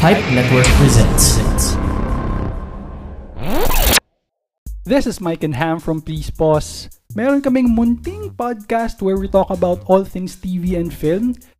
Pipe Network presents. This is Mike and Ham from Please Pause. Meron kaming munting podcast where we talk about all things TV and film.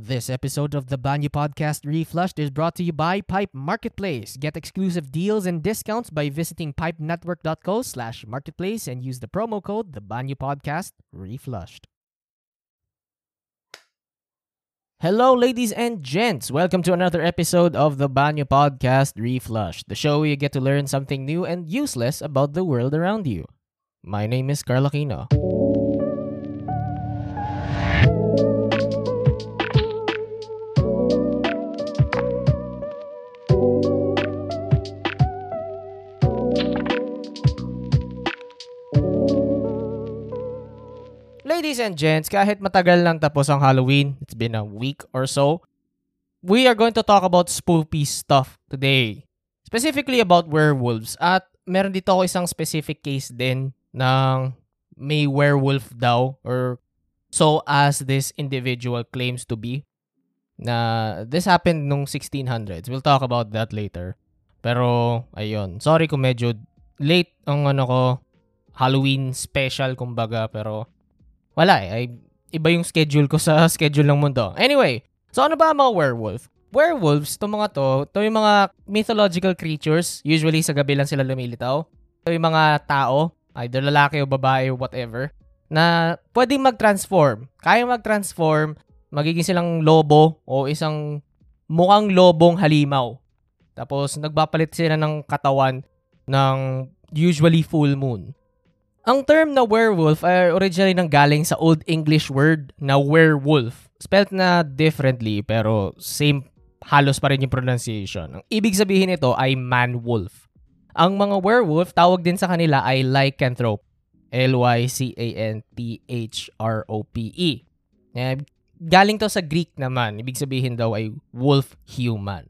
This episode of the Banyu Podcast Reflushed is brought to you by Pipe Marketplace. Get exclusive deals and discounts by visiting pipenetwork.co slash marketplace and use the promo code the Banyu Podcast Reflushed. Hello, ladies and gents. Welcome to another episode of the Banyu Podcast Reflushed, the show where you get to learn something new and useless about the world around you. My name is Carl Aquino. Ladies and gents, kahit matagal lang tapos ang Halloween, it's been a week or so, we are going to talk about spooky stuff today. Specifically about werewolves. At meron dito ako isang specific case din ng may werewolf daw or so as this individual claims to be na this happened nung 1600s. We'll talk about that later. Pero, ayun. Sorry kung medyo late ang ano ko, Halloween special kumbaga, pero wala eh. Ay, iba yung schedule ko sa schedule ng mundo. Anyway, so ano ba ang mga werewolf? Werewolves, to mga to, to yung mga mythological creatures. Usually sa gabi lang sila lumilitaw. To yung mga tao, either lalaki o babae o whatever, na pwedeng mag-transform. Kaya mag-transform, magiging silang lobo o isang mukhang lobong halimaw. Tapos nagpapalit sila ng katawan ng usually full moon. Ang term na werewolf ay originally nang galing sa Old English word na werewolf. Spelled na differently pero same halos pa rin yung pronunciation. Ang ibig sabihin nito ay man-wolf. Ang mga werewolf, tawag din sa kanila ay lycanthrope. L-Y-C-A-N-T-H-R-O-P-E. Eh, galing to sa Greek naman. Ibig sabihin daw ay wolf-human.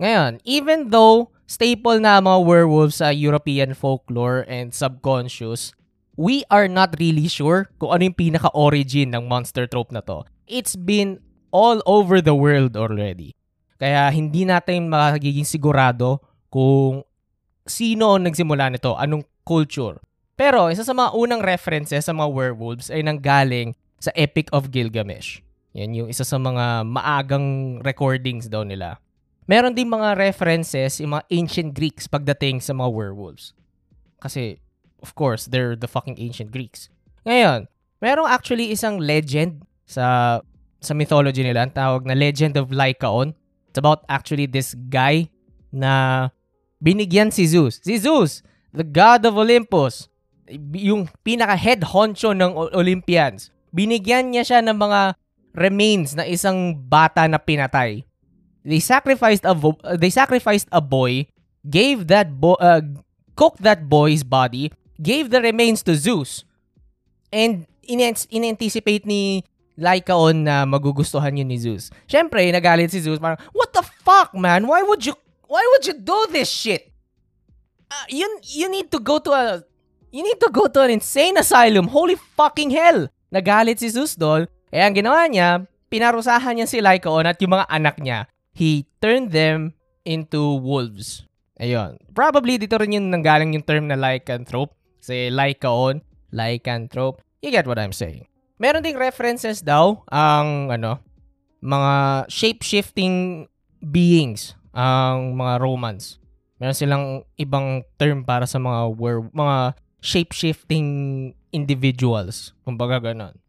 Ngayon, even though staple na mga werewolves sa European folklore and subconscious, we are not really sure kung ano yung pinaka-origin ng monster trope na to. It's been all over the world already. Kaya hindi natin magiging sigurado kung sino ang nagsimula nito, anong culture. Pero isa sa mga unang references sa mga werewolves ay nanggaling sa Epic of Gilgamesh. Yan yung isa sa mga maagang recordings daw nila. Meron din mga references yung mga ancient Greeks pagdating sa mga werewolves. Kasi, of course, they're the fucking ancient Greeks. Ngayon, merong actually isang legend sa sa mythology nila, ang tawag na Legend of Lycaon. It's about actually this guy na binigyan si Zeus. Si Zeus, the god of Olympus, yung pinaka-head honcho ng Olympians. Binigyan niya siya ng mga remains na isang bata na pinatay. They sacrificed a vo- uh, they sacrificed a boy, gave that boy uh, cooked that boy's body, gave the remains to Zeus. And in- in-anticipate ni Lycaon na magugustuhan yun ni Zeus. Siyempre, nagalit si Zeus, parang, what the fuck, man? Why would you, why would you do this shit? Uh, you, you need to go to a, you need to go to an insane asylum. Holy fucking hell! Nagalit si Zeus doon. Eh, ang ginawa niya, pinarusahan niya si Lycaon at yung mga anak niya. He turned them into wolves. Ayun. Probably dito rin yung nanggaling yung term na lycanthrope. Kasi Lycaon, lycanthrope. You get what I'm saying. Meron ding references daw ang ano, mga shape-shifting beings ang mga Romans. Meron silang ibang term para sa mga were, mga shape-shifting individuals. Kumbaga ganon.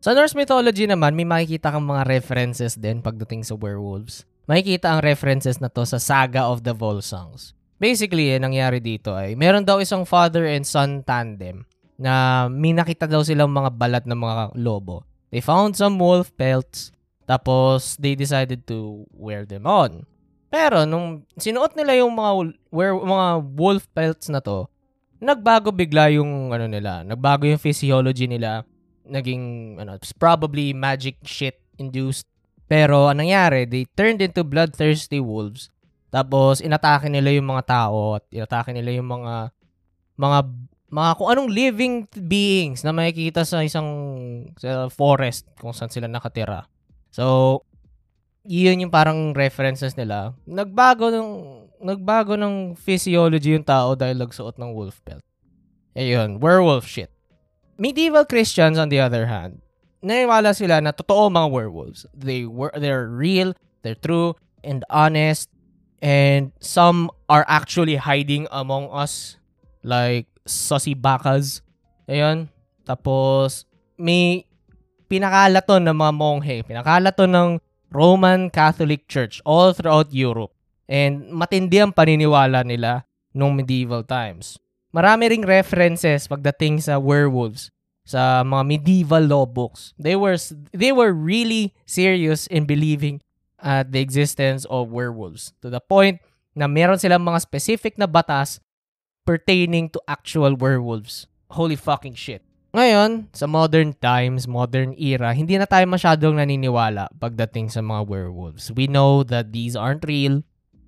Sa Norse mythology naman, may makikita kang mga references din pagdating sa werewolves. Makikita ang references na to sa Saga of the Volsungs. Basically, eh, nangyari dito ay meron daw isang father and son tandem na may nakita daw silang mga balat ng mga lobo. They found some wolf pelts, tapos they decided to wear them on. Pero nung sinuot nila yung mga were, mga wolf pelts na to, nagbago bigla yung ano nila, nagbago yung physiology nila, naging ano, probably magic shit induced. Pero anong nangyari, they turned into bloodthirsty wolves. Tapos inatake nila yung mga tao at inatake nila yung mga mga mga kung anong living beings na makikita sa isang sa forest kung saan sila nakatira. So, yun yung parang references nila. Nagbago ng nagbago ng physiology yung tao dahil nagsuot ng wolf pelt. Ayun, werewolf shit. Medieval Christians on the other hand, naniwala sila na totoo mga werewolves. They were they're real, they're true and honest and some are actually hiding among us like sussy bakas. Ayun. Tapos may pinakalato ng mga monghe, pinakalato ng Roman Catholic Church all throughout Europe. And matindi ang paniniwala nila nung medieval times. Marami ring references pagdating sa werewolves sa mga medieval law books. They were they were really serious in believing at the existence of werewolves to the point na meron silang mga specific na batas pertaining to actual werewolves. Holy fucking shit. Ngayon, sa modern times, modern era, hindi na tayo masyadong naniniwala pagdating sa mga werewolves. We know that these aren't real.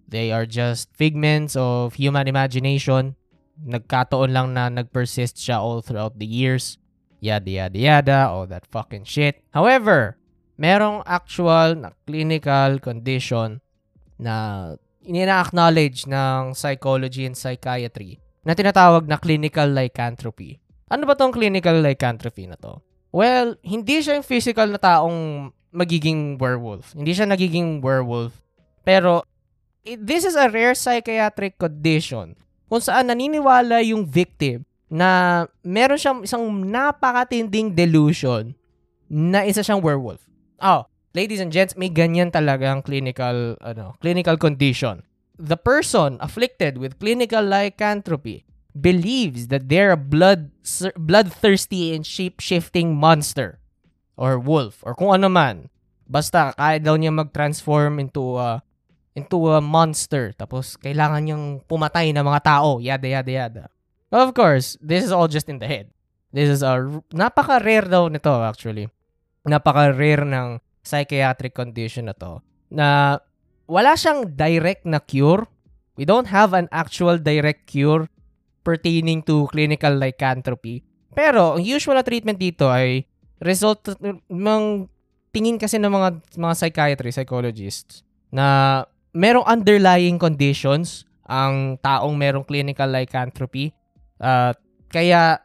They are just figments of human imagination. Nagkataon lang na nag-persist siya all throughout the years. Yada yada yada, all that fucking shit. However, merong actual na clinical condition na ina-acknowledge ng psychology and psychiatry na tinatawag na clinical lycanthropy. Ano ba tong clinical lycanthropy na to? Well, hindi siya yung physical na taong magiging werewolf. Hindi siya nagiging werewolf. Pero, this is a rare psychiatric condition kung saan naniniwala yung victim na meron siyang isang napakatinding delusion na isa siyang werewolf. Oh, ladies and gents, may ganyan talagang clinical ano, clinical condition. The person afflicted with clinical lycanthropy believes that they're a blood bloodthirsty and shape-shifting monster or wolf or kung ano man. Basta kaya daw niya mag-transform into a into a monster tapos kailangan niyang pumatay ng mga tao, yada yada yada. Of course, this is all just in the head. This is a napaka-rare daw nito actually. Napaka-rare ng psychiatric condition na to na wala siyang direct na cure. We don't have an actual direct cure pertaining to clinical lycanthropy. Pero, ang usual na treatment dito ay result ng tingin kasi ng mga mga psychiatry, psychologists na merong underlying conditions ang taong merong clinical lycanthropy. Uh, kaya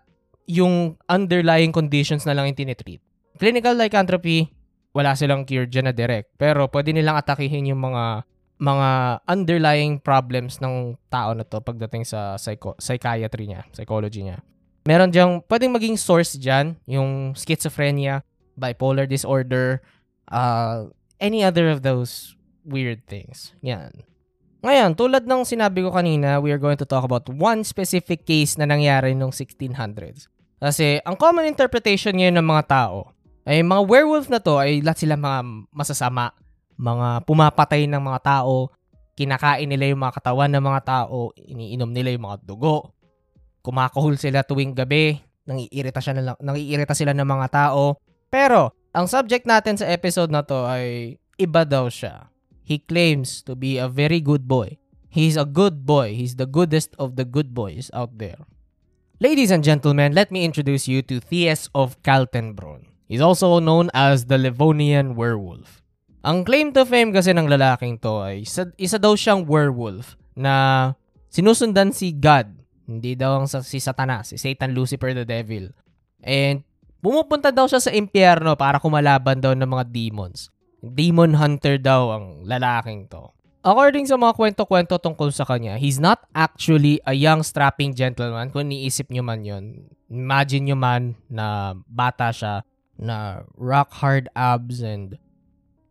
yung underlying conditions na lang yung tinitreat. Clinical lycanthropy, wala silang cure dyan na direct. Pero pwede nilang atakihin yung mga mga underlying problems ng tao na to pagdating sa psycho- psychiatry niya, psychology niya. Meron diyang, pwedeng maging source dyan, yung schizophrenia, bipolar disorder, uh, any other of those weird things. Yan. Ngayon, tulad ng sinabi ko kanina, we are going to talk about one specific case na nangyari noong 1600s. Kasi, ang common interpretation ngayon ng mga tao, ay mga werewolf na to ay lahat sila mga masasama, mga pumapatay ng mga tao, kinakain nila yung mga katawan ng mga tao, iniinom nila yung mga dugo, kumakahol sila tuwing gabi, nangiirita, siya na, nangiirita sila ng mga tao. Pero, ang subject natin sa episode na to ay iba daw siya. He claims to be a very good boy. He's a good boy. He's the goodest of the good boys out there. Ladies and gentlemen, let me introduce you to Thies of Kaltenbrunn. He's also known as the Livonian Werewolf. Ang claim to fame kasi ng lalaking to ay isa, isa daw siyang werewolf na sinusundan si God. Hindi daw ang si Satanas, si Satan Lucifer the Devil. And pumupunta daw siya sa impyerno para kumalaban daw ng mga demons. Demon hunter daw ang lalaking to. According sa mga kwento-kwento tungkol sa kanya, he's not actually a young strapping gentleman kung niisip nyo man yon. Imagine nyo man na bata siya na rock hard abs and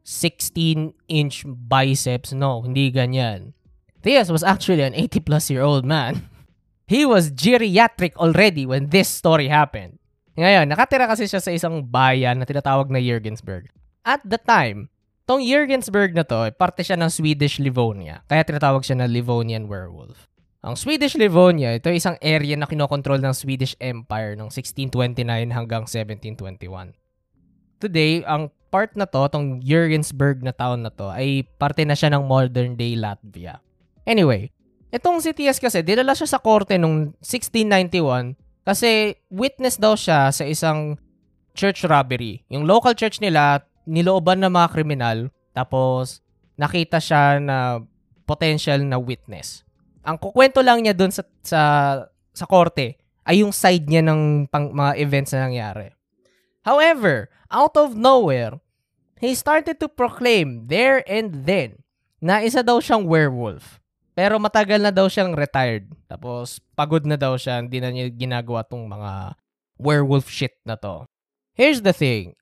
16-inch biceps. No, hindi ganyan. Theus was actually an 80-plus-year-old man. He was geriatric already when this story happened. Ngayon, nakatira kasi siya sa isang bayan na tinatawag na Jürgensburg. At the time, Tong Jürgensberg na to, parte siya ng Swedish Livonia. Kaya tinatawag siya na Livonian werewolf. Ang Swedish Livonia, ito ay isang area na kinokontrol ng Swedish Empire noong 1629 hanggang 1721. Today, ang part na to, tong Jürgensberg na town na to, ay parte na siya ng modern day Latvia. Anyway, itong si T.S. kasi, dinala siya sa korte noong 1691 kasi witness daw siya sa isang church robbery. Yung local church nila, nilooban ng mga kriminal, tapos nakita siya na potential na witness. Ang kukwento lang niya doon sa, sa, sa korte ay yung side niya ng pang, mga events na nangyari. However, out of nowhere, he started to proclaim there and then na isa daw siyang werewolf. Pero matagal na daw siyang retired. Tapos pagod na daw siya, hindi na niya ginagawa tong mga werewolf shit na to. Here's the thing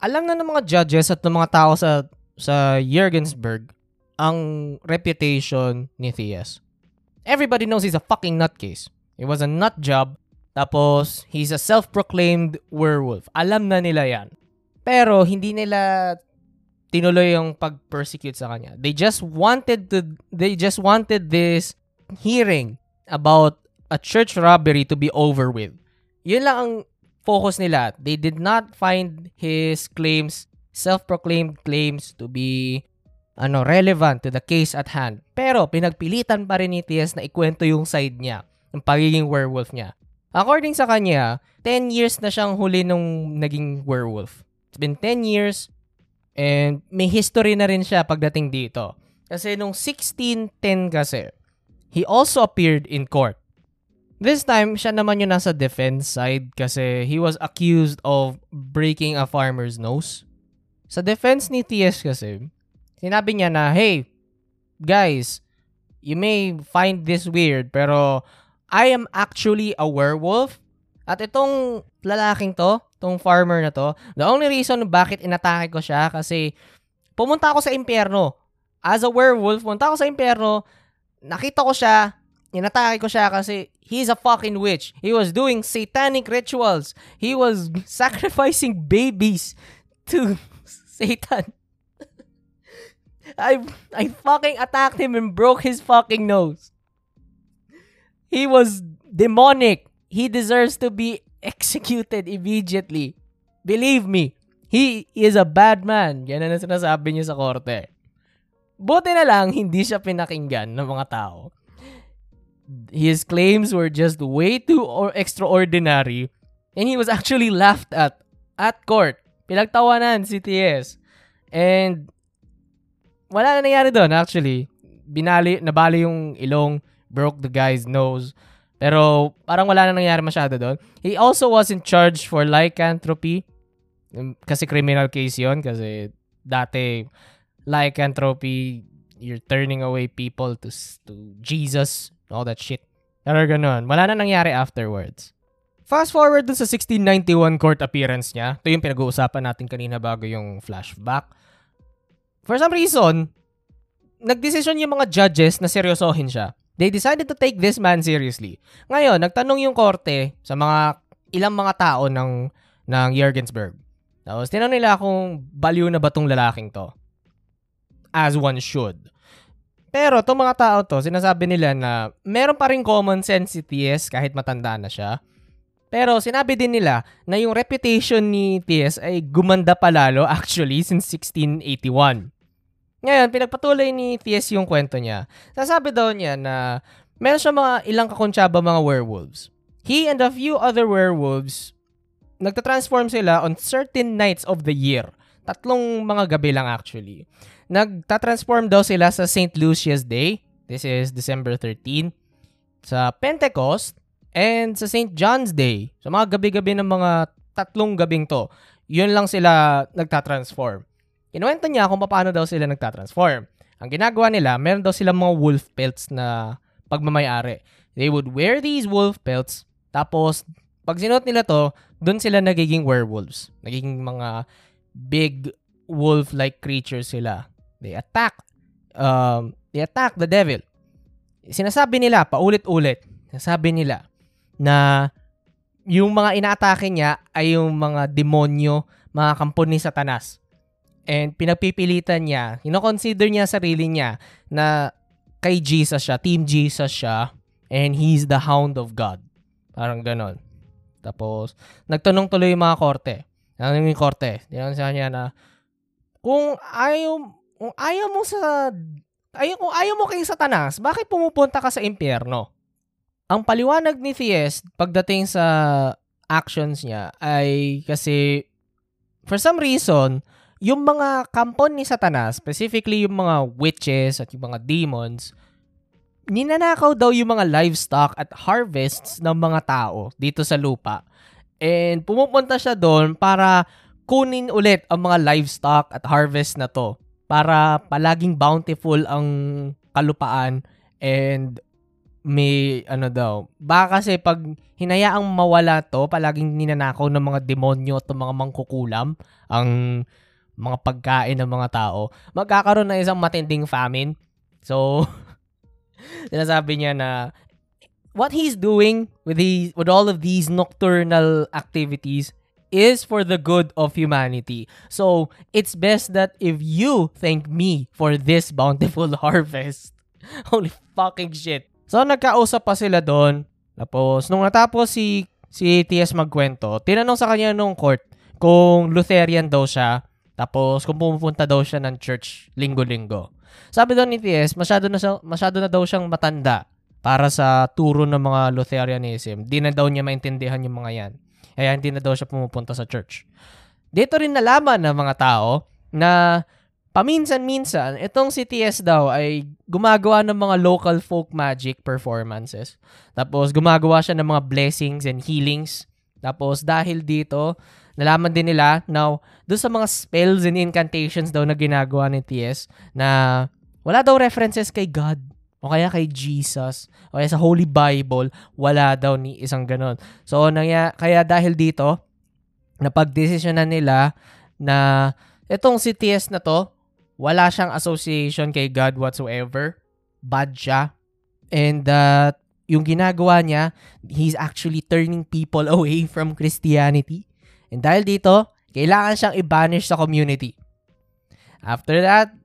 alam na ng mga judges at ng mga tao sa sa Jurgensburg ang reputation ni Theus. Everybody knows he's a fucking nutcase. He was a nut job. Tapos, he's a self-proclaimed werewolf. Alam na nila yan. Pero, hindi nila tinuloy yung pag-persecute sa kanya. They just wanted to, they just wanted this hearing about a church robbery to be over with. Yun lang ang focus nila. They did not find his claims, self-proclaimed claims to be ano relevant to the case at hand. Pero pinagpilitan pa rin ni T.S. na ikwento yung side niya, yung pagiging werewolf niya. According sa kanya, 10 years na siyang huli nung naging werewolf. It's been 10 years and may history na rin siya pagdating dito. Kasi nung 1610 kasi, he also appeared in court This time, siya naman yung nasa defense side kasi he was accused of breaking a farmer's nose. Sa defense ni TS kasi, sinabi niya na, hey, guys, you may find this weird, pero I am actually a werewolf. At itong lalaking to, tong farmer na to, the only reason bakit inatake ko siya kasi pumunta ako sa impyerno. As a werewolf, pumunta ako sa impyerno, nakita ko siya, inatake ko siya kasi he's a fucking witch. He was doing satanic rituals. He was sacrificing babies to Satan. I I fucking attacked him and broke his fucking nose. He was demonic. He deserves to be executed immediately. Believe me, he is a bad man. Yan na sinasabi niya sa korte. Buti na lang, hindi siya pinakinggan ng mga tao his claims were just way too or extraordinary and he was actually laughed at at court. Pinagtawanan si TS. And wala na nangyari doon actually. Binali, nabali yung ilong, broke the guy's nose. Pero parang wala na nangyari masyado doon. He also was in charge for lycanthropy. Mm, kasi criminal case yon kasi dati lycanthropy you're turning away people to to Jesus all that shit. Pero ganun. Wala na nangyari afterwards. Fast forward dun sa 1691 court appearance niya. Ito yung pinag-uusapan natin kanina bago yung flashback. For some reason, nagdesisyon yung mga judges na seryosohin siya. They decided to take this man seriously. Ngayon, nagtanong yung korte sa mga ilang mga tao ng ng Jurgensburg. Tapos tinanong nila kung baliw na ba tong lalaking to. As one should. Pero itong mga tao to, sinasabi nila na meron pa rin common sense si TS kahit matanda na siya. Pero sinabi din nila na yung reputation ni TS ay gumanda pa lalo actually since 1681. Ngayon, pinagpatuloy ni TS yung kwento niya. Sasabi daw niya na meron siya mga ilang kakonsyaba mga werewolves. He and a few other werewolves, nagtatransform sila on certain nights of the year. Tatlong mga gabi lang actually nagta-transform daw sila sa St. Lucia's Day. This is December 13. Sa Pentecost and sa St. John's Day. Sa mga gabi-gabi ng mga tatlong gabing to, yun lang sila nagta-transform. Kinuwento niya kung paano daw sila nagta-transform. Ang ginagawa nila, meron daw silang mga wolf pelts na pagmamayari. They would wear these wolf pelts, tapos pag sinuot nila to, doon sila nagiging werewolves. Nagiging mga big wolf-like creatures sila. They attack um, they attack the devil. Sinasabi nila paulit-ulit. Sinasabi nila na yung mga inaatake niya ay yung mga demonyo, mga kampo ni Satanas. And pinagpipilitan niya, ino-consider niya sarili niya na kay Jesus siya, Team Jesus siya, and he's the hound of God. Parang ganon. Tapos, nagtanong tuloy yung mga korte. Ano yung korte? Tinanong sa kanya na, kung ayaw, kung ayaw mo sa, ayaw, kung ayaw mo kay Satanas, bakit pumupunta ka sa impyerno? Ang paliwanag ni Theist pagdating sa actions niya ay kasi for some reason, yung mga kampon ni Satanas, specifically yung mga witches at yung mga demons, ninanakaw daw yung mga livestock at harvests ng mga tao dito sa lupa. And pumupunta siya doon para kunin ulit ang mga livestock at harvest na to para palaging bountiful ang kalupaan and may ano daw. Baka kasi pag hinayaang mawala to, palaging ninanakaw ng mga demonyo at mga mangkukulam ang mga pagkain ng mga tao, magkakaroon ng isang matinding famine. So, sinasabi niya na what he's doing with these with all of these nocturnal activities is for the good of humanity. So, it's best that if you thank me for this bountiful harvest. Holy fucking shit. So, nagkausap pa sila doon. Tapos, nung natapos si si T.S. magkwento, tinanong sa kanya nung court kung Lutheran daw siya. Tapos, kung pumupunta daw siya ng church linggo-linggo. Sabi daw ni T.S., masyado na, siya, masyado na daw siyang matanda para sa turo ng mga Lutheranism. Di na daw niya maintindihan yung mga yan. Kaya hindi na daw siya pumupunta sa church. Dito rin nalaman ng mga tao na paminsan-minsan, itong si TS daw ay gumagawa ng mga local folk magic performances. Tapos gumagawa siya ng mga blessings and healings. Tapos dahil dito, nalaman din nila now doon sa mga spells and incantations daw na ginagawa ni TS na wala daw references kay God o kaya kay Jesus, o kaya sa Holy Bible, wala daw ni isang ganon. So, naya, kaya dahil dito, napagdesisyonan nila na itong si TS na to, wala siyang association kay God whatsoever. Bad siya. And uh, yung ginagawa niya, he's actually turning people away from Christianity. And dahil dito, kailangan siyang i-banish sa community. After that,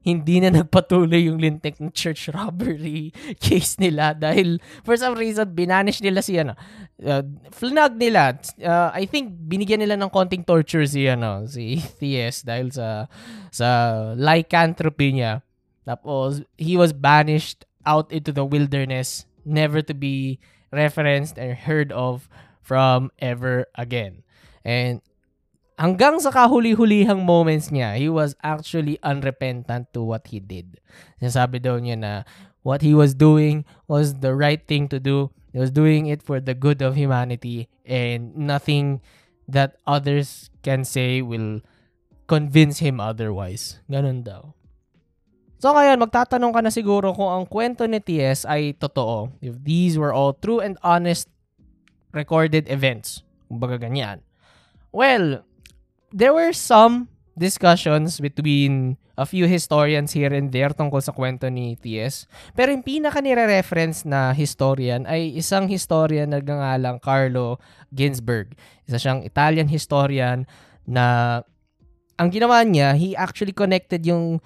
hindi na nagpatuloy yung lintik ng church robbery case nila dahil for some reason binanish nila si ano uh, flinag nila. Uh, I think binigyan nila ng konting torture si ano si Thies dahil sa sa lycanthropy niya. Tapos he was banished out into the wilderness never to be referenced and heard of from ever again. And hanggang sa kahuli-hulihang moments niya, he was actually unrepentant to what he did. Sinasabi daw niya na what he was doing was the right thing to do. He was doing it for the good of humanity and nothing that others can say will convince him otherwise. Ganun daw. So ngayon, magtatanong ka na siguro kung ang kwento ni T.S. ay totoo. If these were all true and honest recorded events. Kumbaga ganyan. Well, there were some discussions between a few historians here and there tungkol sa kwento ni T.S. Pero yung pinaka nire-reference na historian ay isang historian na nagngangalang Carlo Ginzburg. Isa siyang Italian historian na ang ginawa niya, he actually connected yung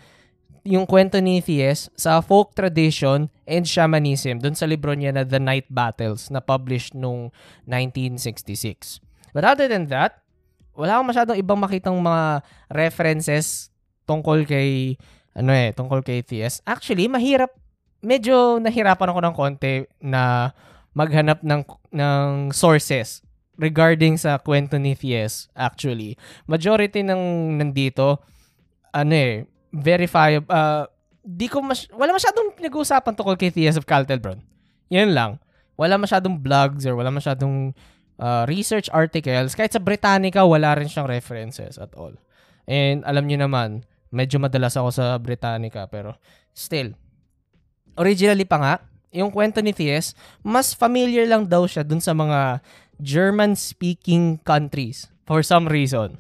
yung kwento ni T.S. sa folk tradition and shamanism dun sa libro niya na The Night Battles na published nung 1966. But other than that, wala akong masyadong ibang makitang mga references tungkol kay ano eh, tungkol kay TS. Actually, mahirap medyo nahirapan ako ng konti na maghanap ng ng sources regarding sa kwento ni TS actually. Majority ng nandito ano eh, verifiable uh, di ko mas wala masyadong pinag-uusapan tungkol kay TS of Caltelbron. Yan lang. Wala masyadong vlogs or wala masyadong uh, research articles, kahit sa Britannica, wala rin siyang references at all. And alam niyo naman, medyo madalas ako sa Britannica, pero still, originally pa nga, yung kwento ni Thies, mas familiar lang daw siya dun sa mga German-speaking countries for some reason.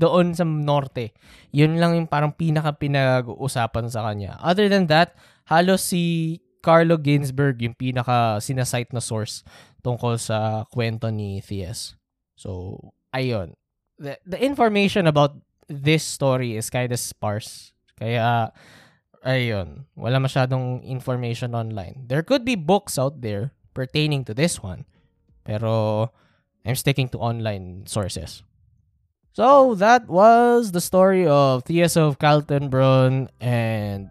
Doon sa norte. Yun lang yung parang pinaka pinag-uusapan sa kanya. Other than that, halos si Carlo Ginsberg yung pinaka sinasite na source tungkol sa kwento ni Thies. So, ayun. The, the information about this story is kind of sparse. Kaya, ayun, wala masyadong information online. There could be books out there pertaining to this one. Pero, I'm sticking to online sources. So, that was the story of T.S. of Kaltenbrunn and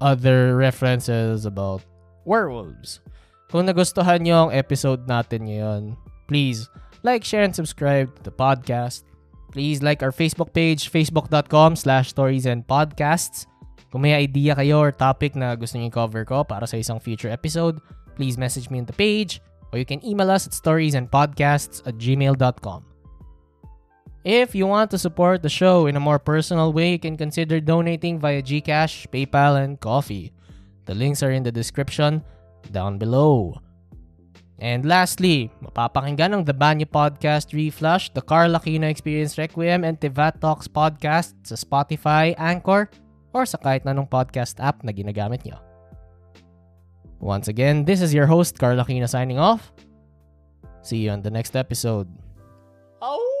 other references about werewolves. Kung nagustuhan nyo ang episode natin ngayon, please like, share, and subscribe to the podcast. Please like our Facebook page, facebook.com slash stories and podcasts. Kung may idea kayo or topic na gusto niyo cover ko para sa isang future episode, please message me on the page or you can email us at storiesandpodcasts at gmail.com. If you want to support the show in a more personal way, you can consider donating via GCash, PayPal, and Coffee. The links are in the description down below. And lastly, mapapakinggan ang The Banyo Podcast Reflush, the Carl Aquino Experience Requiem, and Tivat Talks Podcast sa Spotify, Anchor, or sa kahit na anong podcast app na ginagamit nyo. Once again, this is your host, Carl Aquino signing off. See you on the next episode. Oh!